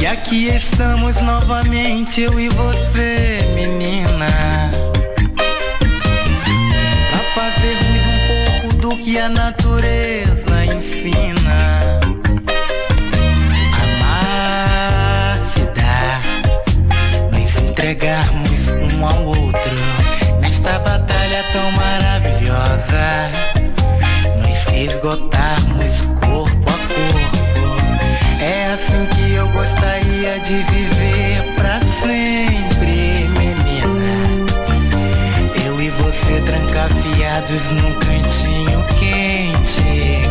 E aqui estamos novamente, eu e você, menina. Pra fazermos um pouco do que a natureza ensina. Amar se dá nos entregarmos um ao outro nesta batalha tão maravilhosa, esgotarmos corpo a corpo. É assim que eu gostaria de viver pra sempre, menina. Eu e você trancafiados num cantinho quente,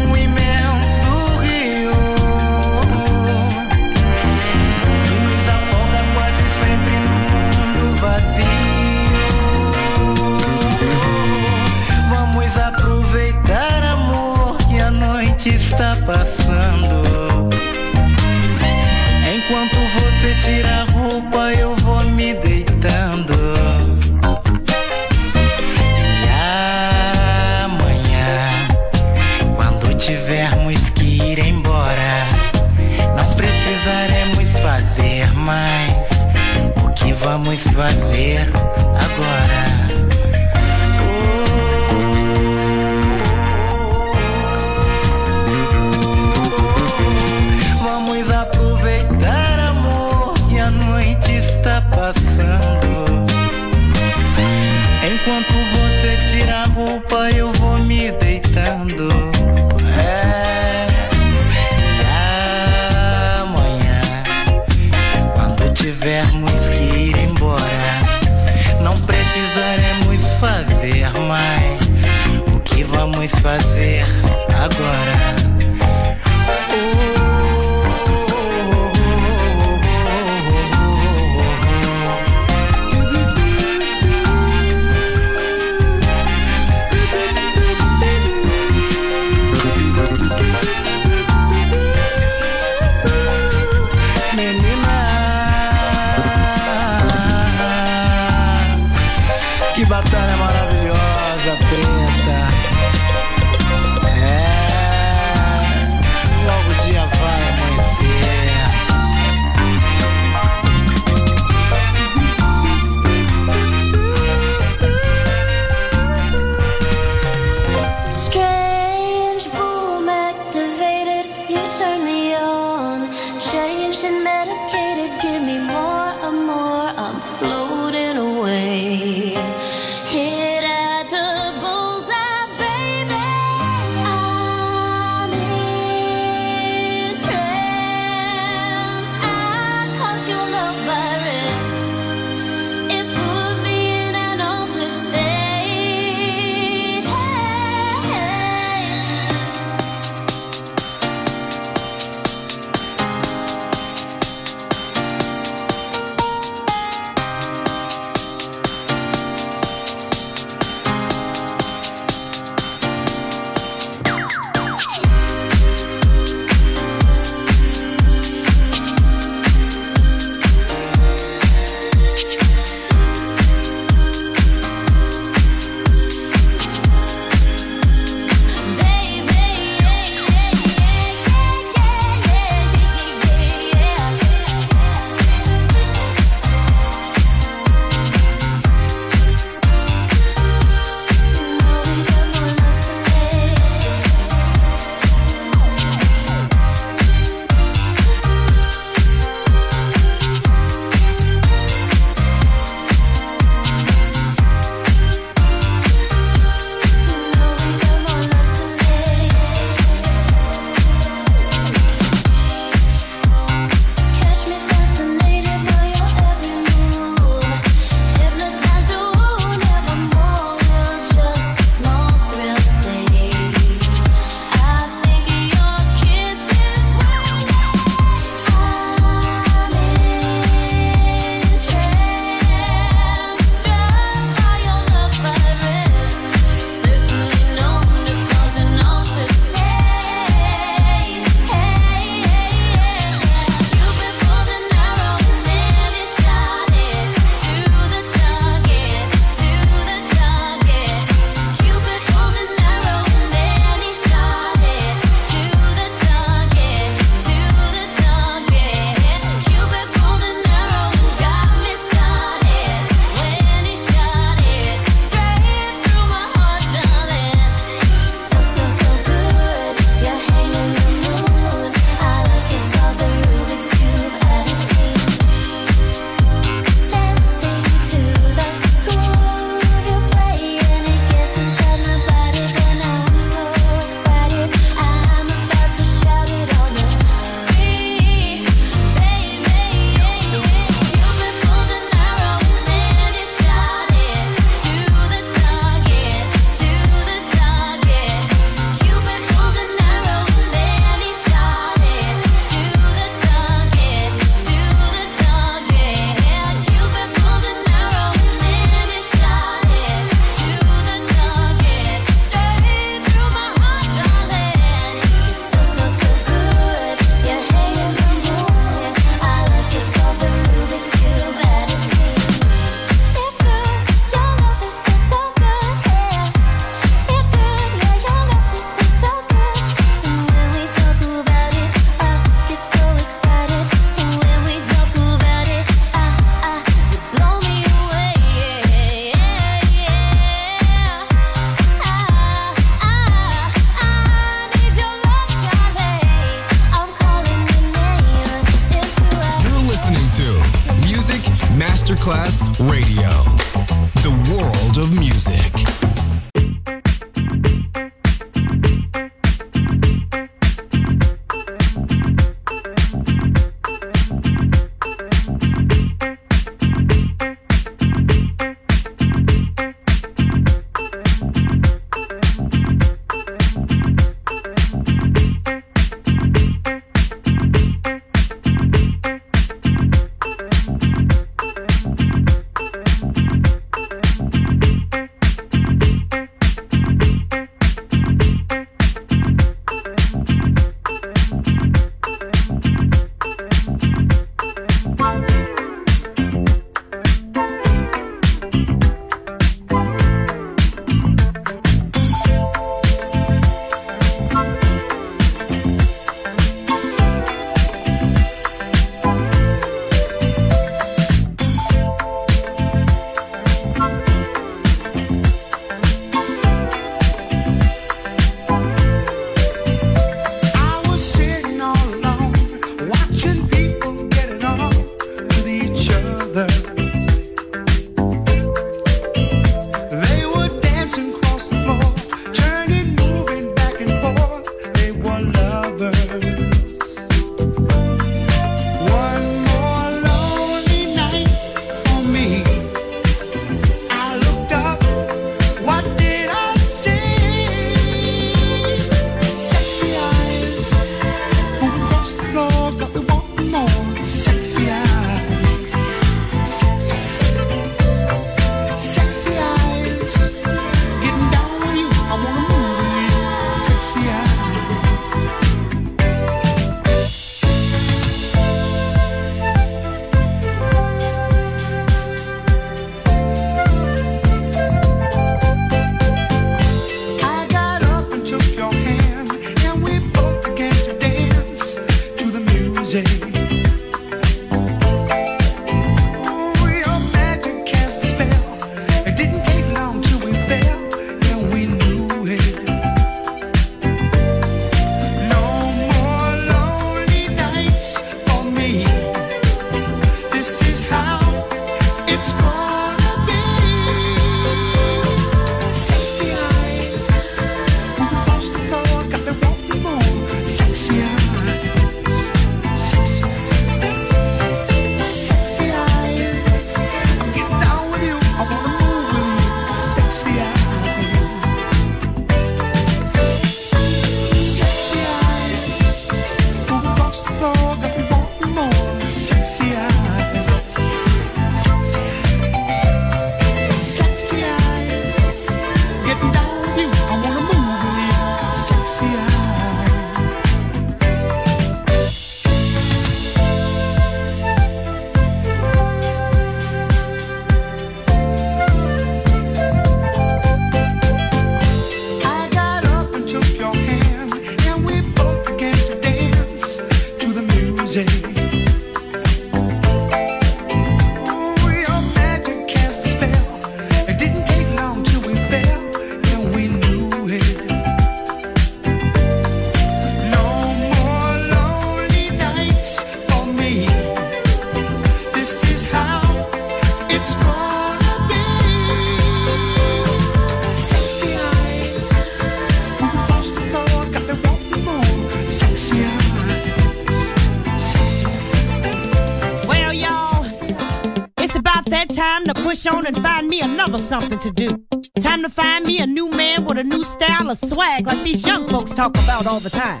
talk about all the time.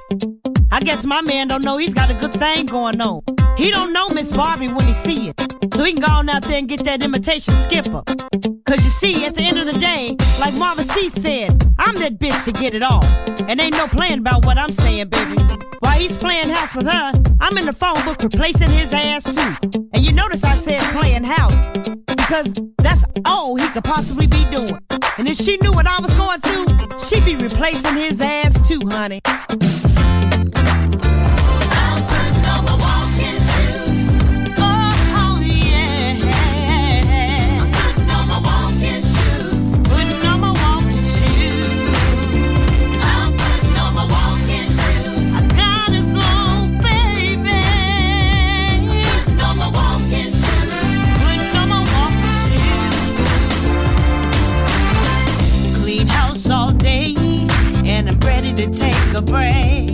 I guess my man don't know he's got a good thing going on. He don't know Miss Barbie when he see it. So he can go on out there and get that imitation skipper. Cause you see, at the end of the day, like Marvin C said, I'm that bitch to get it all. And ain't no plan about what I'm saying, baby. While he's playing house with her, I'm in the phone book replacing his ass too. And you notice I said playing house because that's all he could possibly be doing. And if she knew what I was going through, she'd be replacing his ass too, honey. afraid.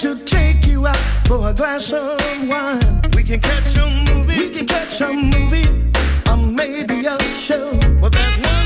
to take you out for a glass of wine. We can catch a movie. We can catch a movie. Or maybe a show. Well, there's one.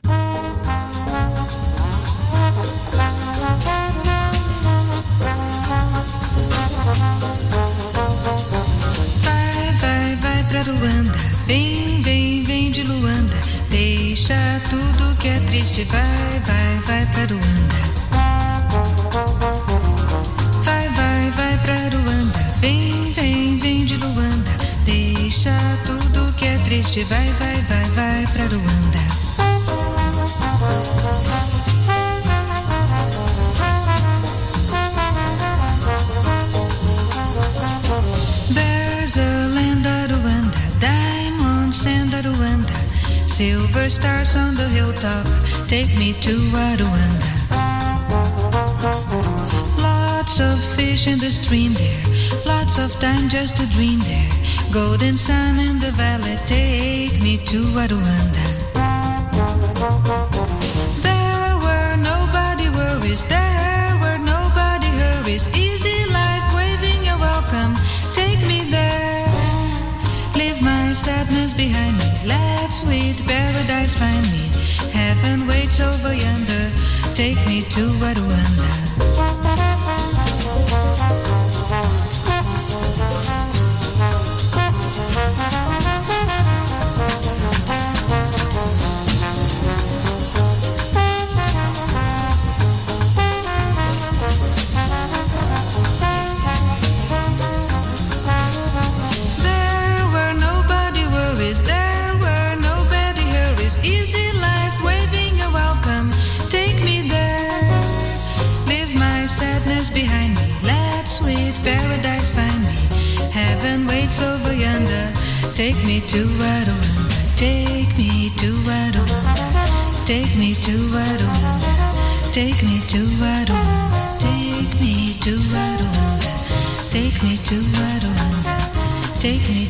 Silver stars on the hilltop, take me to Aruanda. Lots of fish in the stream there, lots of time just to dream there. Golden sun in the valley, take me to Aruanda. There were nobody worries, there were nobody hurries, easy life waving a welcome. sadness behind me. Let sweet paradise find me. Heaven waits over yonder. Take me to Aruanda. Take me to Aruanda, take me to Aruanda, take me to Aruanda, take me to Aruanda, take me to Aruanda, take me to Aruanda, take me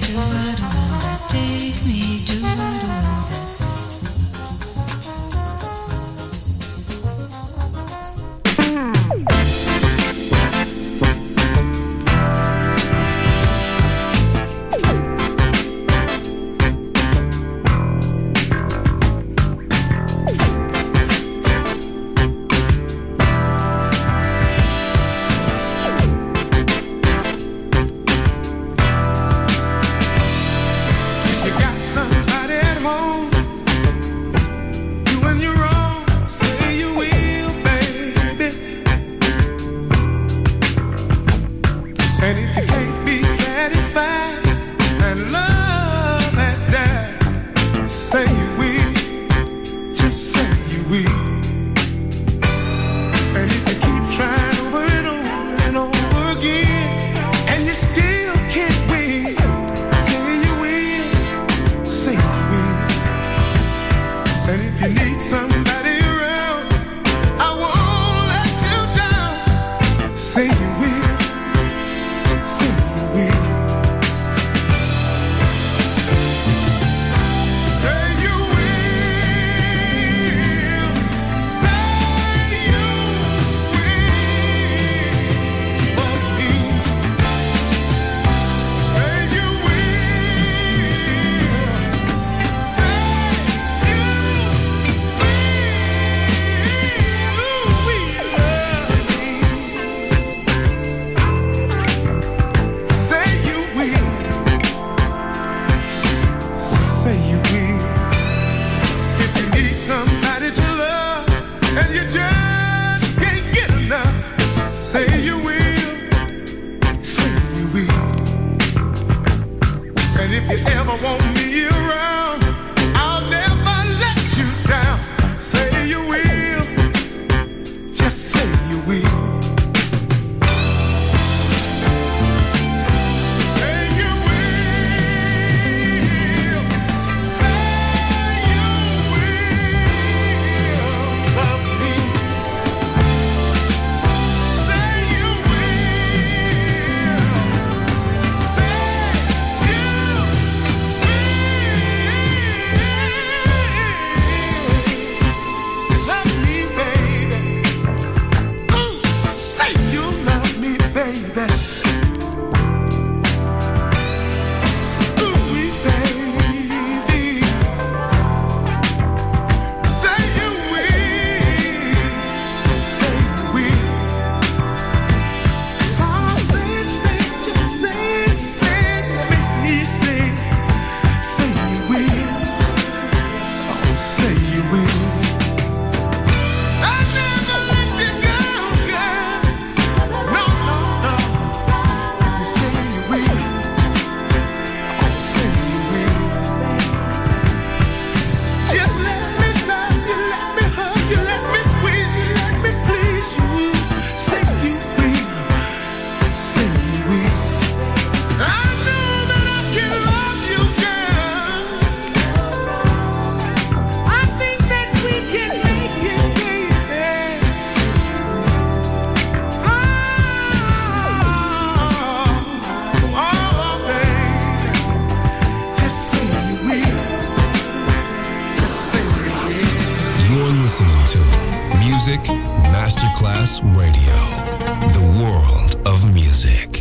music.